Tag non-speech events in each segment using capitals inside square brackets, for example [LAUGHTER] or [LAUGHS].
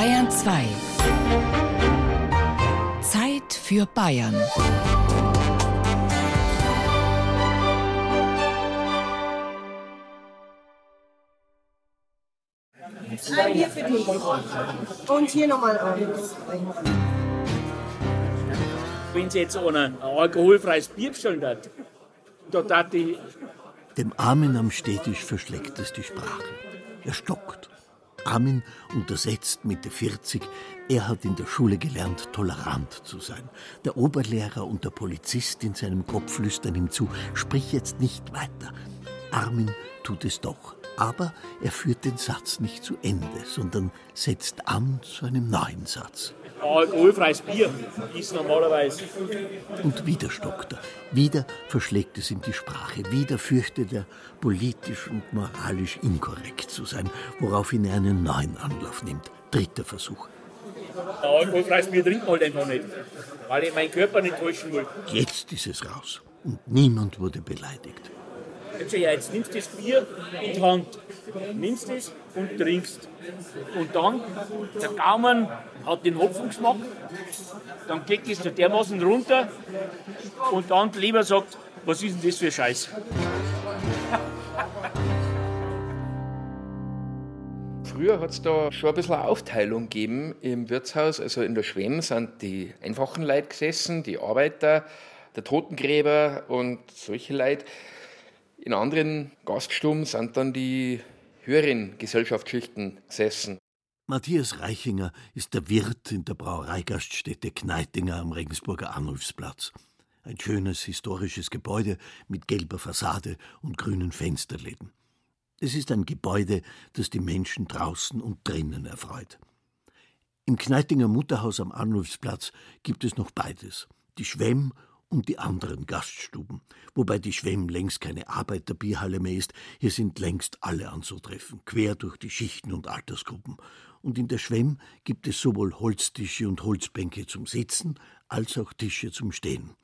Bayern 2. Zeit für Bayern. Ein Bier für dich. Und hier nochmal eins. Wenn sie jetzt ein alkoholfreies Bier bestellen hat, da tat die. Dem Armin am Städtisch verschlägt es die Sprache. Er stockt. Armin untersetzt Mitte 40. Er hat in der Schule gelernt, tolerant zu sein. Der Oberlehrer und der Polizist in seinem Kopf flüstern ihm zu, sprich jetzt nicht weiter. Armin tut es doch. Aber er führt den Satz nicht zu Ende, sondern setzt an zu einem neuen Satz. Alkoholfreies Bier ist normalerweise. Und wieder stockt er. Wieder verschlägt es ihm die Sprache. Wieder fürchtet er, politisch und moralisch inkorrekt zu sein, woraufhin er einen neuen Anlauf nimmt. Dritter Versuch. Alkoholfreies Bier trinkt man halt einfach nicht, weil ich meinen Körper nicht täuschen will. Jetzt ist es raus. Und niemand wurde beleidigt. Jetzt, ja, jetzt nimmst du das Bier in die Hand, nimmst es und trinkst. Und dann, der Gaumen hat den Hopfengeschmack, dann geht es da dermaßen runter und dann die Leber sagt, was ist denn das für Scheiß? Früher hat es da schon ein bisschen eine Aufteilung gegeben im Wirtshaus. Also in der Schwemm sind die einfachen Leute gesessen, die Arbeiter, der Totengräber und solche Leute. In anderen Gaststuben sind dann die höheren Gesellschaftsschichten gesessen. Matthias Reichinger ist der Wirt in der Brauereigaststätte Kneitinger am Regensburger Arnulfsplatz. Ein schönes historisches Gebäude mit gelber Fassade und grünen Fensterläden. Es ist ein Gebäude, das die Menschen draußen und drinnen erfreut. Im Kneitinger Mutterhaus am Arnulfsplatz gibt es noch beides: die Schwemm und die anderen Gaststuben, wobei die Schwemm längst keine Arbeiterbierhalle mehr ist, hier sind längst alle anzutreffen, quer durch die Schichten und Altersgruppen. Und in der Schwemm gibt es sowohl Holztische und Holzbänke zum Sitzen, als auch Tische zum Stehen.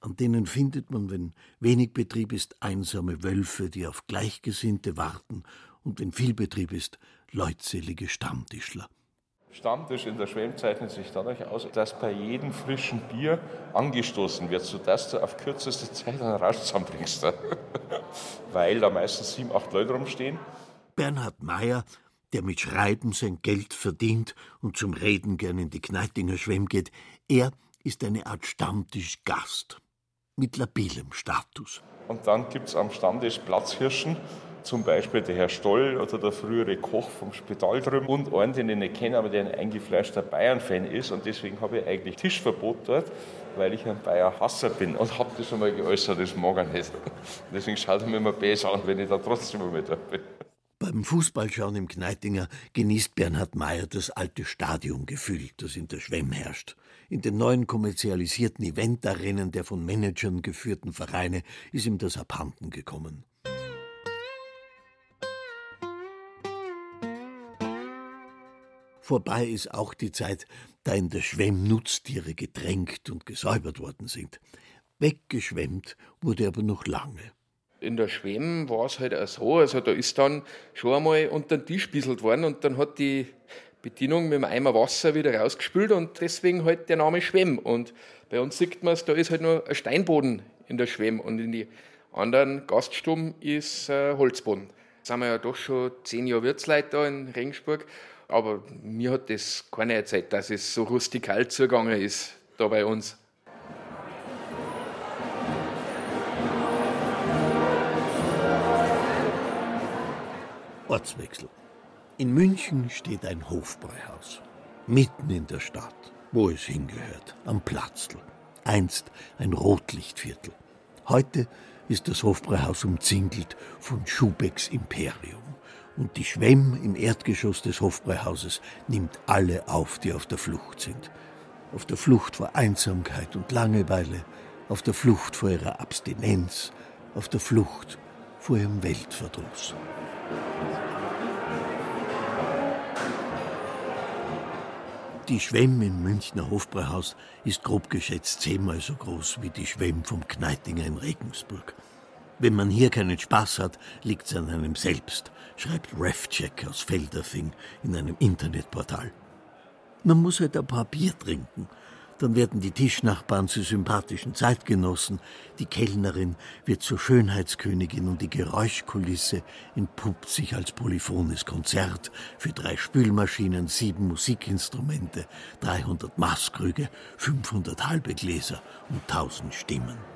An denen findet man, wenn wenig Betrieb ist, einsame Wölfe, die auf Gleichgesinnte warten, und wenn viel Betrieb ist, leutselige Stammtischler. Stammtisch in der Schwem zeichnet sich dadurch aus, dass bei jedem frischen Bier angestoßen wird, sodass du auf kürzeste Zeit einen Rausch zusammenbringst. [LAUGHS] Weil da meistens sieben, acht Leute rumstehen. Bernhard Meyer, der mit Schreiben sein Geld verdient und zum Reden gern in die Kneitinger Schwemm geht, er ist eine Art Stammtischgast mit labilem Status. Und dann gibt es am Stammtisch Platzhirschen, zum Beispiel der Herr Stoll oder der frühere Koch vom Spital drüben und einen, den ich nicht kenne, aber der ein eingefleischter Bayern-Fan ist und deswegen habe ich eigentlich Tischverbot dort, weil ich ein Bayer-Hasser bin und habe das einmal geäußert, das mag er nicht. [LAUGHS] Deswegen schaut er mir immer besser an, wenn ich da trotzdem mal da bin. Beim Fußballschauen im Kneitinger genießt Bernhard Mayer das alte Stadiongefühl, das in der Schwemm herrscht. In den neuen kommerzialisierten Eventarenen der von Managern geführten Vereine ist ihm das abhanden gekommen. Vorbei ist auch die Zeit, da in der Schwemm Nutztiere getränkt und gesäubert worden sind. Weggeschwemmt wurde aber noch lange. In der Schwemm war es halt auch so, also da ist dann schon einmal unter den Tisch bisselt worden und dann hat die Bedienung mit einem Eimer Wasser wieder rausgespült und deswegen halt der Name Schwemm. Und bei uns sieht man es, da ist halt nur ein Steinboden in der Schwemm und in die anderen Gaststuben ist äh, Holzboden. Jetzt sind wir ja doch schon zehn Jahre Wirtsleute da in Regensburg aber mir hat das keiner erzählt, dass es so rustikal zugegangen ist da bei uns. Ortswechsel. In München steht ein Hofbräuhaus. Mitten in der Stadt, wo es hingehört, am Platzl. Einst ein Rotlichtviertel. Heute ist das Hofbräuhaus umzingelt von Schubecks Imperium und die Schwemm im Erdgeschoss des Hofbräuhauses nimmt alle auf, die auf der Flucht sind. Auf der Flucht vor Einsamkeit und Langeweile, auf der Flucht vor ihrer Abstinenz, auf der Flucht vor ihrem Weltverdruss. Die Schwemm im Münchner Hofbräuhaus ist grob geschätzt zehnmal so groß wie die Schwemm vom Kneitinger in Regensburg. Wenn man hier keinen Spaß hat, liegt's an einem selbst, schreibt RefCheck aus Felderfing in einem Internetportal. Man muss halt ein paar Bier trinken. Dann werden die Tischnachbarn zu sympathischen Zeitgenossen, die Kellnerin wird zur Schönheitskönigin und die Geräuschkulisse entpuppt sich als polyphones Konzert für drei Spülmaschinen, sieben Musikinstrumente, 300 Maßkrüge, 500 halbe Gläser und 1000 Stimmen.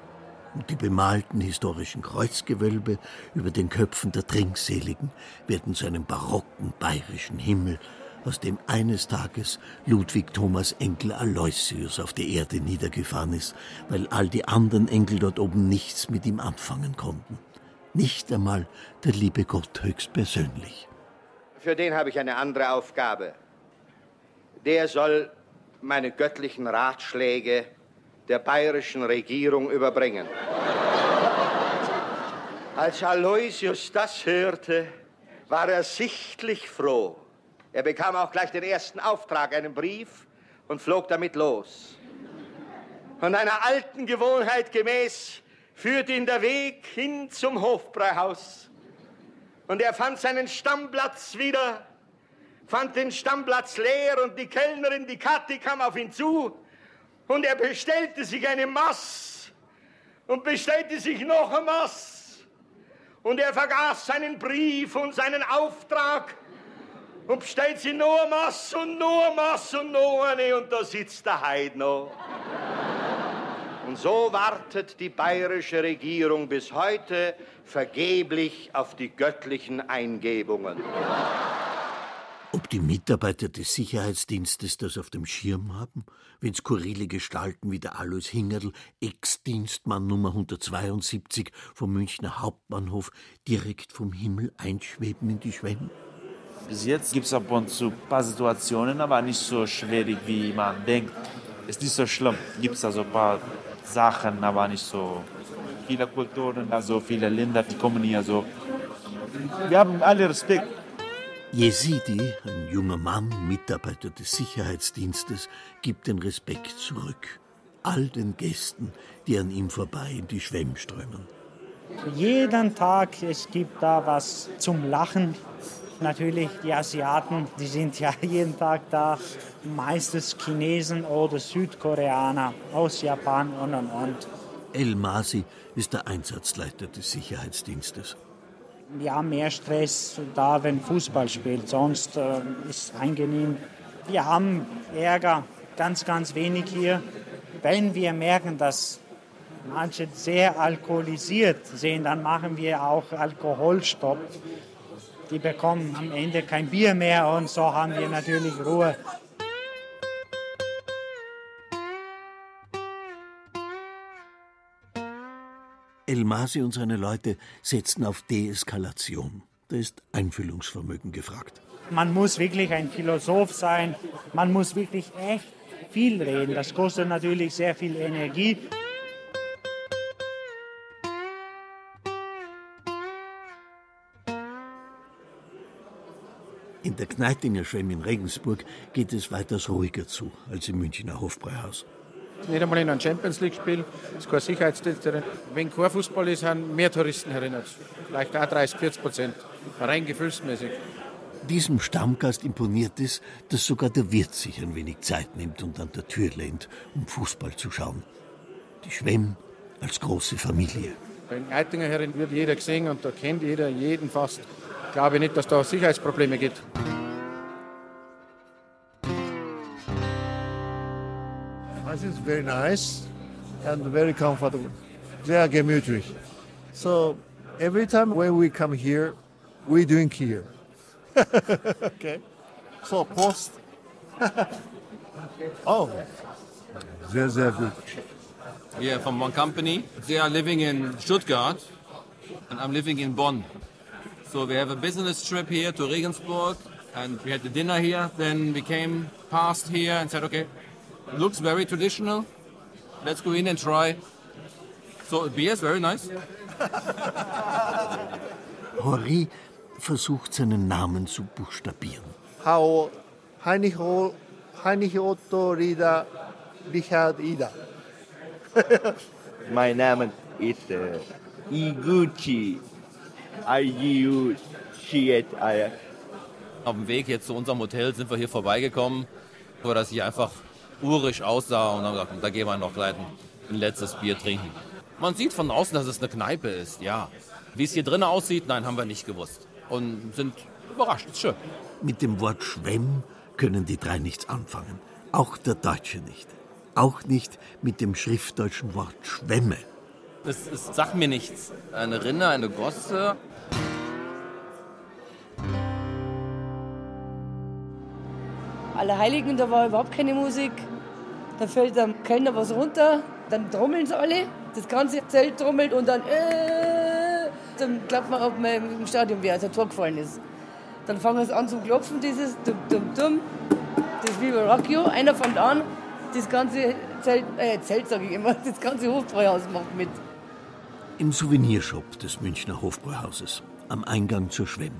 Und die bemalten historischen Kreuzgewölbe über den Köpfen der Trinkseligen werden zu einem barocken bayerischen Himmel, aus dem eines Tages Ludwig Thomas Enkel Aloysius auf die Erde niedergefahren ist, weil all die anderen Enkel dort oben nichts mit ihm anfangen konnten. Nicht einmal der liebe Gott höchstpersönlich. Für den habe ich eine andere Aufgabe. Der soll meine göttlichen Ratschläge der bayerischen Regierung überbringen. Als Aloysius das hörte, war er sichtlich froh. Er bekam auch gleich den ersten Auftrag, einen Brief, und flog damit los. Von einer alten Gewohnheit gemäß führte ihn der Weg hin zum Hofbräuhaus. Und er fand seinen Stammplatz wieder, fand den Stammplatz leer und die Kellnerin, die Kathi, kam auf ihn zu und er bestellte sich eine Mass und bestellte sich noch eine Mass. Und er vergaß seinen Brief und seinen Auftrag und bestellt sie nur Mass und nur Mass und nur eine und da sitzt der Heid noch. Und so wartet die bayerische Regierung bis heute vergeblich auf die göttlichen Eingebungen. Ob die Mitarbeiter des Sicherheitsdienstes das auf dem Schirm haben, wenn skurrile Gestalten wie der Alois Hingerl, Ex-Dienstmann Nummer 172 vom Münchner Hauptbahnhof, direkt vom Himmel einschweben in die Schwemme? Bis jetzt gibt es ab und zu ein paar Situationen, aber nicht so schwierig, wie man denkt. Ist nicht so schlimm. Gibt es also ein paar Sachen, aber nicht so viele Kulturen, also viele Länder, die kommen hier so. Wir haben alle Respekt. Yezidi, ein junger Mann, Mitarbeiter des Sicherheitsdienstes, gibt den Respekt zurück. All den Gästen, die an ihm vorbei in die Schwemm strömen. Jeden Tag, es gibt da was zum Lachen. Natürlich die Asiaten, die sind ja [LAUGHS] jeden Tag da, meistens Chinesen oder Südkoreaner aus Japan und und und. El Masi ist der Einsatzleiter des Sicherheitsdienstes. Ja, mehr Stress da, wenn Fußball spielt, sonst äh, ist es angenehm. Wir haben Ärger, ganz, ganz wenig hier. Wenn wir merken, dass manche sehr alkoholisiert sind, dann machen wir auch Alkoholstopp die bekommen am Ende kein Bier mehr und so haben wir natürlich Ruhe. El Masi und seine Leute setzen auf Deeskalation. Da ist Einfühlungsvermögen gefragt. Man muss wirklich ein Philosoph sein. Man muss wirklich echt viel reden. Das kostet natürlich sehr viel Energie. In der Kneitinger Schwemm in Regensburg geht es weitaus ruhiger zu als im Münchner Hofbräuhaus. Nicht einmal in einem Champions League-Spiel, es ist kein Sicherheitsdienst drin. Wenn kein Fußball ist, sind mehr Touristen erinnert. Vielleicht auch 30, 40 Prozent. Rein gefühlsmäßig. Diesem Stammgast imponiert es, dass sogar der Wirt sich ein wenig Zeit nimmt und an der Tür lehnt, um Fußball zu schauen. Die Schwemm als große Familie. In Eitinger herin wird jeder gesehen und da kennt jeder jeden fast. Ich glaube nicht, dass da Sicherheitsprobleme gibt. This is very nice and very comfortable. Sehr gemütlich. So every time when we come here, we drink here. [LAUGHS] okay. So post. [LAUGHS] oh, sehr gut. We are from one company. They are living in Stuttgart and I'm living in Bonn. So we have a business trip here to Regensburg and we had the dinner here. Then we came past here and said, okay, looks very traditional. Let's go in and try. So beer is very nice. [LAUGHS] Horry versucht seinen Namen zu buchstabieren. How Heinrich, O- Heinrich Otto Rieder Richard Ida. [LAUGHS] Mein Name ist äh, Iguchi. I-G-U-C-H-I. Auf dem Weg jetzt zu unserem Hotel sind wir hier vorbeigekommen wo das hier einfach urig aussah und dann gesagt, da gehen wir noch gleich ein letztes Bier trinken. Man sieht von außen, dass es eine Kneipe ist, ja. Wie es hier drinnen aussieht, nein, haben wir nicht gewusst. Und sind überrascht, ist schön. Mit dem Wort Schwemm können die drei nichts anfangen. Auch der Deutsche nicht. Auch nicht mit dem schriftdeutschen Wort Schwemme. Es, es sagt mir nichts. Eine Rinne, eine Gosse. Alle Heiligen, da war überhaupt keine Musik. Da fällt am Kellner was runter, dann trommeln sie alle, das ganze Zelt trommelt und dann äh, dann glaubt man, ob man im Stadion wäre, als ein Tor gefallen ist. Dann fangen sie an zu klopfen, dieses dum dum dum, das Viva Rock You. Einer fängt an, das ganze Zelt, äh, Zelt sage ich immer, [LAUGHS] das ganze Hofbräuhaus macht mit. Im Souvenirshop des Münchner Hofbräuhauses, am Eingang zur Schwemm.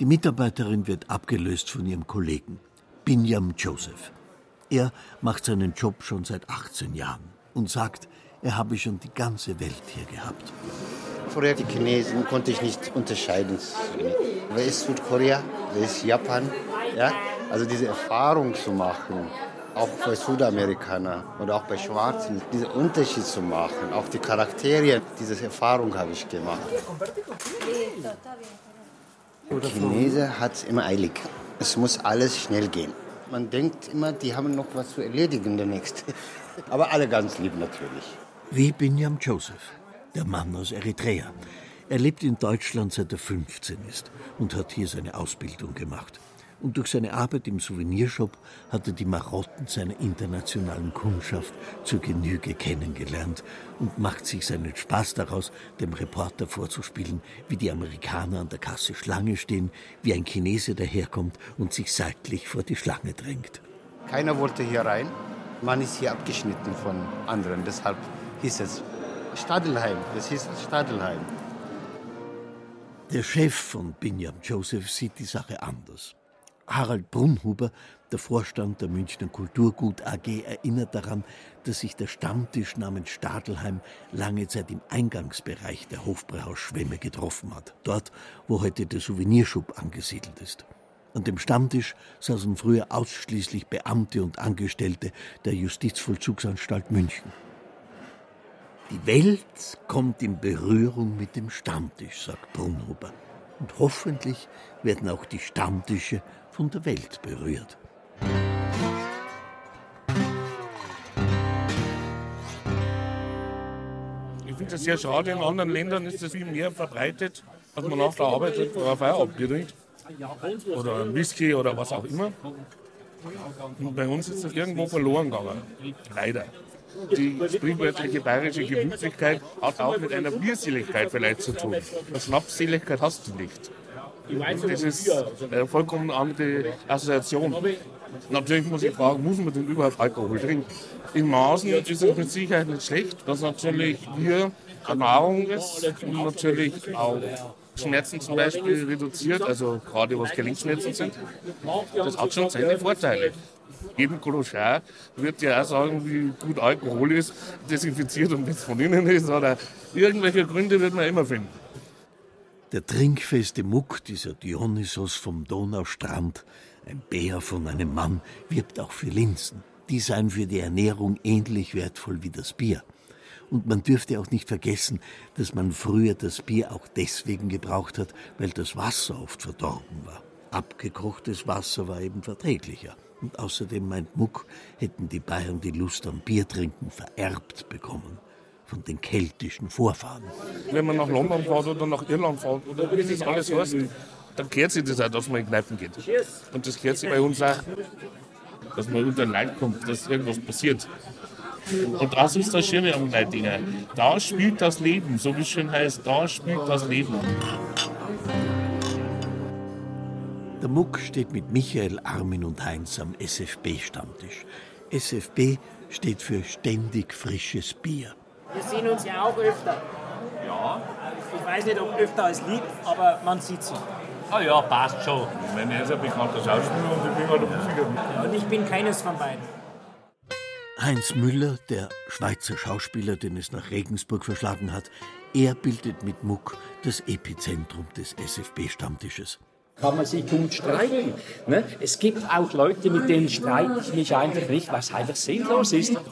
Die Mitarbeiterin wird abgelöst von ihrem Kollegen, Binyam Joseph. Er macht seinen Job schon seit 18 Jahren und sagt, er habe schon die ganze Welt hier gehabt. Vorher die Chinesen konnte ich nicht unterscheiden. Wer ist Südkorea, wer ist Japan? Ja? Also diese Erfahrung zu machen, auch bei Südamerikanern oder auch bei Schwarzen, diesen Unterschied zu machen, auch die Charaktere, diese Erfahrung habe ich gemacht. Der Chinese hat es immer eilig. Es muss alles schnell gehen. Man denkt immer, die haben noch was zu erledigen demnächst. [LAUGHS] Aber alle ganz lieb natürlich. Wie Binyam Joseph, der Mann aus Eritrea. Er lebt in Deutschland seit er 15 ist und hat hier seine Ausbildung gemacht. Und durch seine Arbeit im Souvenirshop hat er die Marotten seiner internationalen Kundschaft zur Genüge kennengelernt und macht sich seinen Spaß daraus, dem Reporter vorzuspielen, wie die Amerikaner an der Kasse Schlange stehen, wie ein Chinese daherkommt und sich seitlich vor die Schlange drängt. Keiner wollte hier rein. Man ist hier abgeschnitten von anderen. Deshalb hieß es Stadelheim. Das hieß Stadelheim. Der Chef von Binyam Joseph sieht die Sache anders. Harald Brunhuber, der Vorstand der Münchner Kulturgut AG, erinnert daran, dass sich der Stammtisch namens Stadelheim lange Zeit im Eingangsbereich der Hofbräuhaus-Schwemme getroffen hat, dort, wo heute der Souvenirschub angesiedelt ist. An dem Stammtisch saßen früher ausschließlich Beamte und Angestellte der Justizvollzugsanstalt München. Die Welt kommt in Berührung mit dem Stammtisch, sagt Brunhuber. Und hoffentlich werden auch die Stammtische von der Welt berührt. Ich finde das sehr schade. In anderen Ländern ist das viel mehr verbreitet, dass man nach der Arbeit ein Feierabend trinkt. Oder ein Whisky oder was auch immer. Und bei uns ist das irgendwo verloren gegangen. Leider. Die sprichwörtliche bayerische Gemütlichkeit hat auch mit einer Bierseligkeit vielleicht zu tun. Eine Schnapsseligkeit hast du nicht. Das ist eine vollkommen andere Assoziation. Natürlich muss ich fragen, muss man denn überhaupt Alkohol trinken? In Maßen ist es mit Sicherheit nicht schlecht, dass natürlich Bier Erfahrung ist und natürlich auch Schmerzen zum Beispiel reduziert, also gerade was Gelenkschmerzen sind. Das hat schon seine Vorteile. Jedem Koloschar wird ja auch sagen, wie gut Alkohol ist, desinfiziert und wenn es von innen ist oder irgendwelche Gründe wird man immer finden. Der trinkfeste Muck, dieser Dionysos vom Donaustrand, ein Bär von einem Mann, wirbt auch für Linsen. Die seien für die Ernährung ähnlich wertvoll wie das Bier. Und man dürfte auch nicht vergessen, dass man früher das Bier auch deswegen gebraucht hat, weil das Wasser oft verdorben war. Abgekochtes Wasser war eben verträglicher. Und außerdem meint Muck, hätten die Bayern die Lust am Biertrinken vererbt bekommen von den keltischen Vorfahren. Wenn man nach London fährt oder nach Irland fährt oder wie das alles heißt, dann kehrt sich das auch, dass man in Kneipen geht. Und das kehrt sich bei uns auch, dass man unter Leid kommt, dass irgendwas passiert. Und das ist das Schöne am Kneipinger. Da spielt das Leben, so wie es schön heißt, da spielt das Leben. Der Muck steht mit Michael, Armin und Heinz am SFB-Stammtisch. SFB steht für ständig frisches Bier. Wir sehen uns ja auch öfter. Ja. Ich weiß nicht, ob öfter als lieb, aber man sieht sie. Ah ja, passt schon. Ich meine, er ist ein bekannter Schauspieler und ich bin halt ein Musiker. Und ich bin keines von beiden. Heinz Müller, der Schweizer Schauspieler, den es nach Regensburg verschlagen hat, er bildet mit Muck das Epizentrum des SFB-Stammtisches. Kann man sich gut streiten. Ne? Es gibt auch Leute, mit denen streite ich mich einfach nicht, was einfach sinnlos ist. [LAUGHS]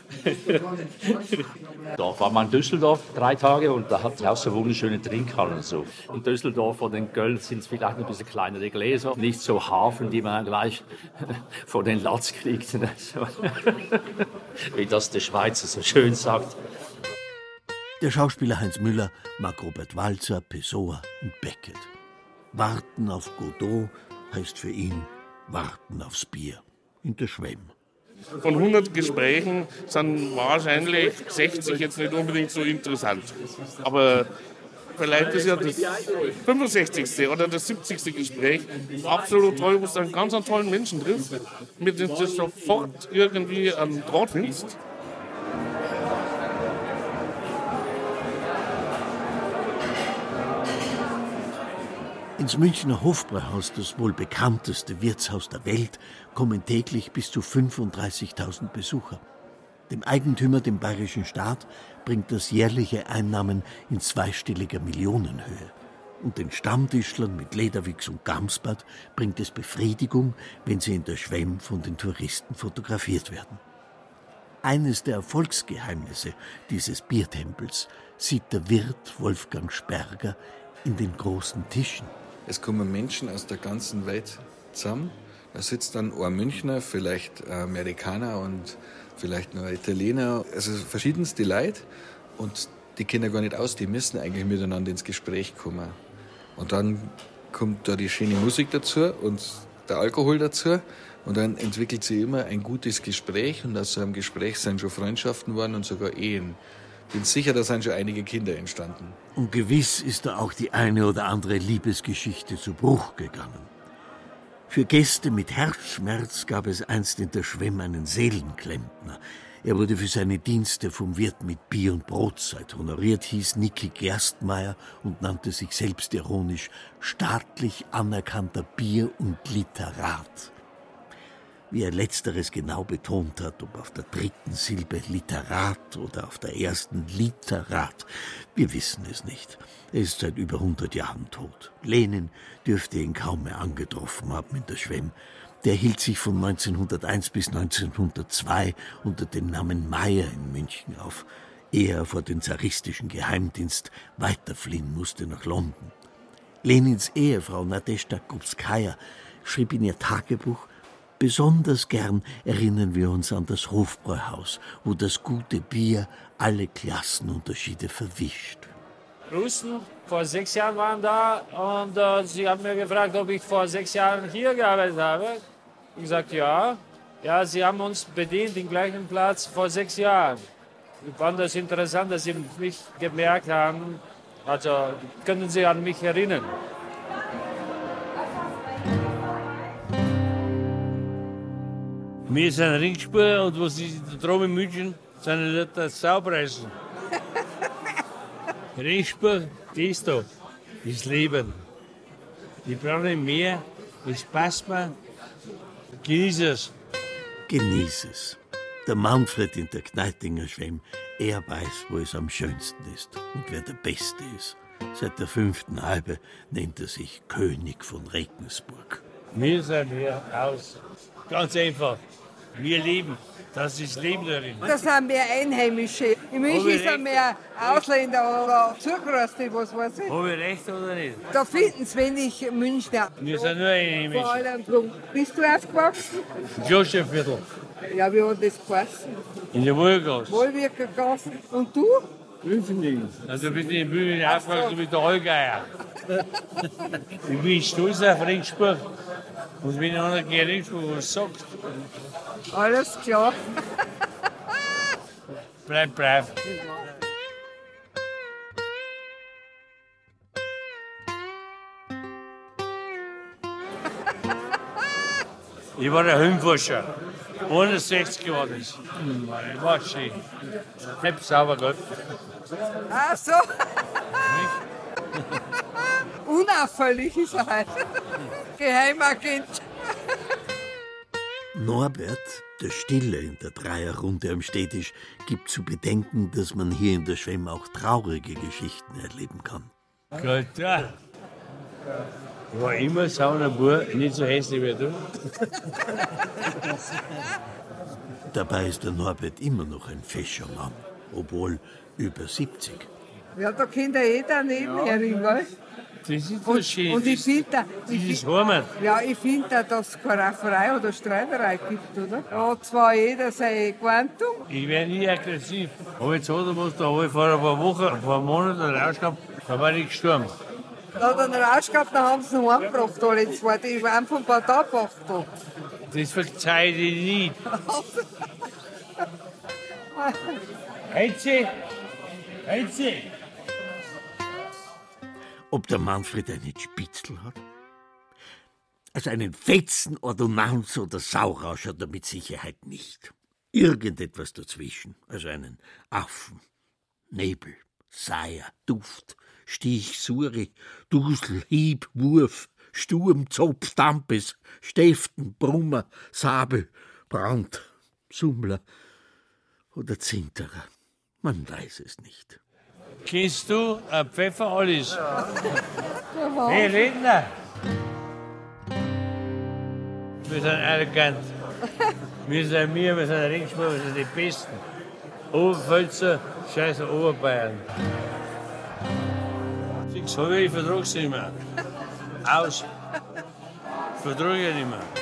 Da war man in Düsseldorf drei Tage und da hat es auch so wunderschöne Trinkhallen und so. In Düsseldorf oder in Köln sind es vielleicht ein bisschen kleinere Gläser, nicht so Hafen, die man gleich [LAUGHS] vor den Latz kriegt. Ne? [LAUGHS] Wie das der Schweizer so schön sagt. Der Schauspieler Heinz Müller mag Robert Walzer, Pessoa und Beckett. Warten auf Godot heißt für ihn warten aufs Bier in der Schwemm. Von 100 Gesprächen sind wahrscheinlich 60 jetzt nicht unbedingt so interessant. Aber vielleicht ist ja das 65. oder das 70. Gespräch absolut toll, wo du einen ganz tollen Menschen triffst, mit dem du sofort irgendwie einen Draht findest. Ins Münchner Hofbräuhaus, das wohl bekannteste Wirtshaus der Welt, kommen täglich bis zu 35.000 Besucher. Dem Eigentümer, dem bayerischen Staat, bringt das jährliche Einnahmen in zweistelliger Millionenhöhe. Und den Stammtischlern mit Lederwix und Gamsbad bringt es Befriedigung, wenn sie in der Schwemm von den Touristen fotografiert werden. Eines der Erfolgsgeheimnisse dieses Biertempels sieht der Wirt Wolfgang Sperger in den großen Tischen. Es kommen Menschen aus der ganzen Welt zusammen. Da sitzt dann ein Münchner, vielleicht ein Amerikaner und vielleicht noch ein Italiener. Also verschiedenste Leute. Und die kennen gar nicht aus, die müssen eigentlich miteinander ins Gespräch kommen. Und dann kommt da die schöne Musik dazu und der Alkohol dazu. Und dann entwickelt sich immer ein gutes Gespräch. Und aus so einem Gespräch sind schon Freundschaften geworden und sogar Ehen bin sicher, da sind schon einige Kinder entstanden. Und gewiss ist da auch die eine oder andere Liebesgeschichte zu Bruch gegangen. Für Gäste mit Herzschmerz gab es einst in der Schwemm einen Seelenklempner. Er wurde für seine Dienste vom Wirt mit Bier und Brotzeit honoriert, hieß Niki Gerstmeier und nannte sich selbstironisch staatlich anerkannter Bier- und Literat wie er letzteres genau betont hat, ob auf der dritten Silbe Literat oder auf der ersten Literat. Wir wissen es nicht. Er ist seit über 100 Jahren tot. Lenin dürfte ihn kaum mehr angetroffen haben in der Schwemm. Der hielt sich von 1901 bis 1902 unter dem Namen Meyer in München auf, ehe er vor den zaristischen Geheimdienst weiterfliehen musste nach London. Lenins Ehefrau Nadeshda Kupskaya schrieb in ihr Tagebuch, Besonders gern erinnern wir uns an das Hofbräuhaus, wo das gute Bier alle Klassenunterschiede verwischt. Russen vor sechs Jahren waren da und äh, sie haben mir gefragt, ob ich vor sechs Jahren hier gearbeitet habe. Ich gesagt, ja. Ja, sie haben uns bedient, den gleichen Platz vor sechs Jahren. Ich fand das interessant, dass sie mich gemerkt haben. Also können Sie an mich erinnern. Wir sind Ringspur und was ist da drüben in München, sind die Leute Saupreisen. [LAUGHS] Ringspur, das da, das Leben. Ich brauche nicht mehr, es passt mir. Genieß es. Genieß es. Der Manfred in der Kneitinger Schwemm, er weiß, wo es am schönsten ist und wer der Beste ist. Seit der fünften Halbe nennt er sich König von Regensburg. Wir sind hier aus. Ganz einfach. Wir leben. Das ist Leben darin. Das sind mehr Einheimische. In München sind mehr Ausländer oder Zugeröste, was weiß ich. Habe ich recht oder nicht? Da finden es wenig Münchner. Wir sind nur Einheimische. Vor allem drum. Bist du aufgewachsen? Josefviertel. Ja, wie hat das geheißen? In der Wohlgasse. Wohlwirkergasse. Und du? Büfending. Also du bist in Büfending aufgewachsen mit der Allgeier. ich [LAUGHS] bin stolz auf Ringsburg. Und einer gegen Ringsburg was sagt, Alles klar. bleib brav. Ich war der Höhenforscher. 61 geworden ist. War schön. Nicht sauber, gell? Ach so. Unauffällig ist er halt. Geheimagent. [LAUGHS] Norbert, der Stille in der Dreierrunde am Städtisch, gibt zu bedenken, dass man hier in der Schwemm auch traurige Geschichten erleben kann. Gut, ja. War immer Saunabur, nicht so hässlich wie du. Dabei ist der Norbert immer noch ein fescher Mann, obwohl über 70. Ja, da kennt ja jeder nebenherin, gell? Das ist Und, so schön. und ich finde, da- Das ich ist Heimat. ja, ich finde, da, dass es keine Rafferei oder Streiterei gibt, oder? Da hat zwar jeder sein Quantum, Ich werde nie aggressiv. Aber jetzt hat er was, da habe ich vor ein paar Wochen, vor einem Monat einen Rausch gehabt, da war ich gestorben. da hat er einen Rausch gehabt, dann haben sie ihn heimgebracht, alle zwei. Die waren vom Parteipacht da. Das verzeihe ich nicht. [LAUGHS] Heize! Heize! Ob der Manfred einen Spitzel hat? Also einen fetzen Ordonnanz oder Saurausch hat er mit Sicherheit nicht. Irgendetwas dazwischen, also einen Affen, Nebel, Seier, Duft, Stich, Suri, Dusel, Hieb, Wurf, Sturm, Zopf, Dampes, Stiften, Brummer, Sabel, Brand, Summler oder Zinterer. Man weiß es nicht. Kennst du ein Pfeffer alles? Hey Redner! Wir sind elegant. Wir sind wir, wir sind Regensburg, wir sind die Besten. Oberpfälzer, scheiße Oberbayern. Siehst du, ich vertrag's nicht mehr. Aus. Vertrag ich nicht mehr.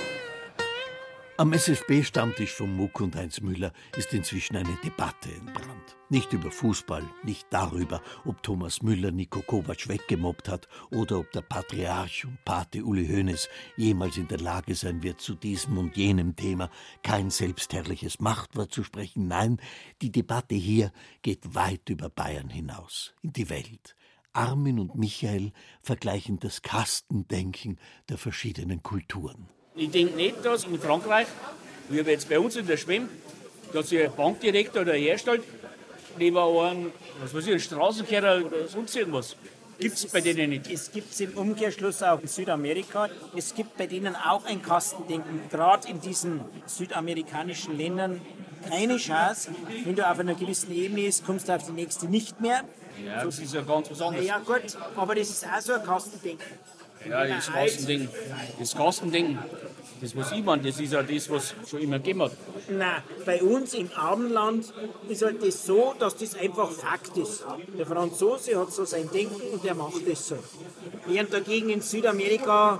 Am SFB-Stammtisch von Muck und Heinz Müller ist inzwischen eine Debatte entbrannt. Nicht über Fußball, nicht darüber, ob Thomas Müller Nico Kovac weggemobbt hat oder ob der Patriarch und Pate Uli Hoeneß jemals in der Lage sein wird, zu diesem und jenem Thema kein selbstherrliches Machtwort zu sprechen. Nein, die Debatte hier geht weit über Bayern hinaus, in die Welt. Armin und Michael vergleichen das Kastendenken der verschiedenen Kulturen. Ich denke nicht, dass in Frankreich, wie jetzt bei uns in der Schwemm, dass sich ein Bankdirektor oder herstellt, neben einem, was weiß ich, einen Straßenkehrer oder sonst irgendwas. Gibt es bei denen nicht. Es gibt es im Umkehrschluss auch in Südamerika. Es gibt bei denen auch ein Kastendenken. Gerade in diesen südamerikanischen Ländern keine Chance. Wenn du auf einer gewissen Ebene bist, kommst du auf die nächste nicht mehr. Ja, das ist ja ganz was anderes. Ja gut, aber das ist auch so ein Kastendenken. Ja, das Kastending, das Kastending, das was ich meine, das ist ja das, was schon immer gegeben hat. Nein, bei uns im Abendland ist halt das so, dass das einfach Fakt ist. Der Franzose hat so sein Denken und der macht das so. Während dagegen in Südamerika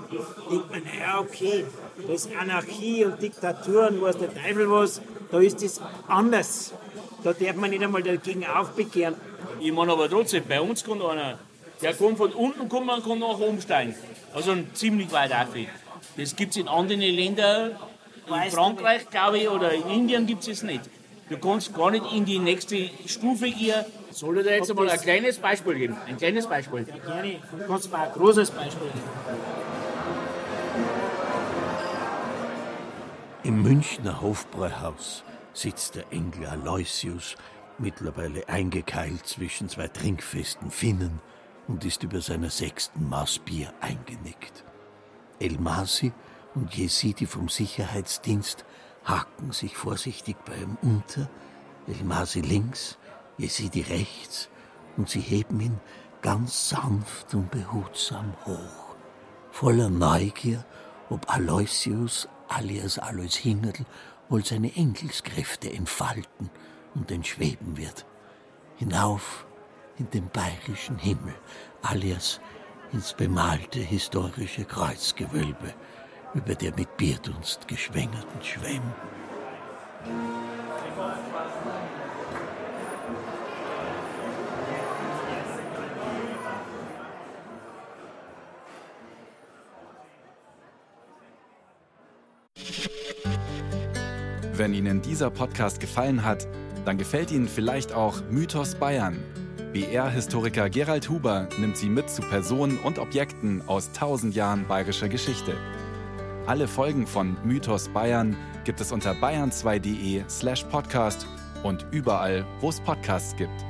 denkt man, naja, okay, da ist Anarchie und Diktatur und was der Teufel was, da ist das anders. Da darf man nicht einmal dagegen aufbegehren. Ich meine aber trotzdem, bei uns kommt einer, der kommt von unten, kommt man kann nach oben steigen. Also ziemlich weit auf. Das gibt es in anderen Ländern, in Frankreich, glaube ich, oder in Indien gibt es es nicht. Du kannst gar nicht in die nächste Stufe gehen. Soll ich dir jetzt mal ein kleines Beispiel geben? Ein kleines Beispiel. Gerne, du kannst mir ein großes Beispiel geben. Im Münchner Hofbräuhaus sitzt der Engel Aloysius, mittlerweile eingekeilt zwischen zwei trinkfesten Finnen und ist über seiner sechsten Maß Bier eingenickt. El Masi und Jesidi vom Sicherheitsdienst haken sich vorsichtig bei ihm unter, El Masi links, Jesidi rechts, und sie heben ihn ganz sanft und behutsam hoch voller Neugier, ob Aloysius alias Alois Hingerl wohl seine Engelskräfte entfalten und entschweben wird. Hinauf in den bayerischen Himmel, alias ins bemalte historische Kreuzgewölbe über der mit Bierdunst geschwängerten Schwemm. Wenn Ihnen dieser Podcast gefallen hat, dann gefällt Ihnen vielleicht auch Mythos Bayern. BR-Historiker Gerald Huber nimmt Sie mit zu Personen und Objekten aus tausend Jahren bayerischer Geschichte. Alle Folgen von Mythos Bayern gibt es unter bayern2.de slash podcast und überall, wo es Podcasts gibt.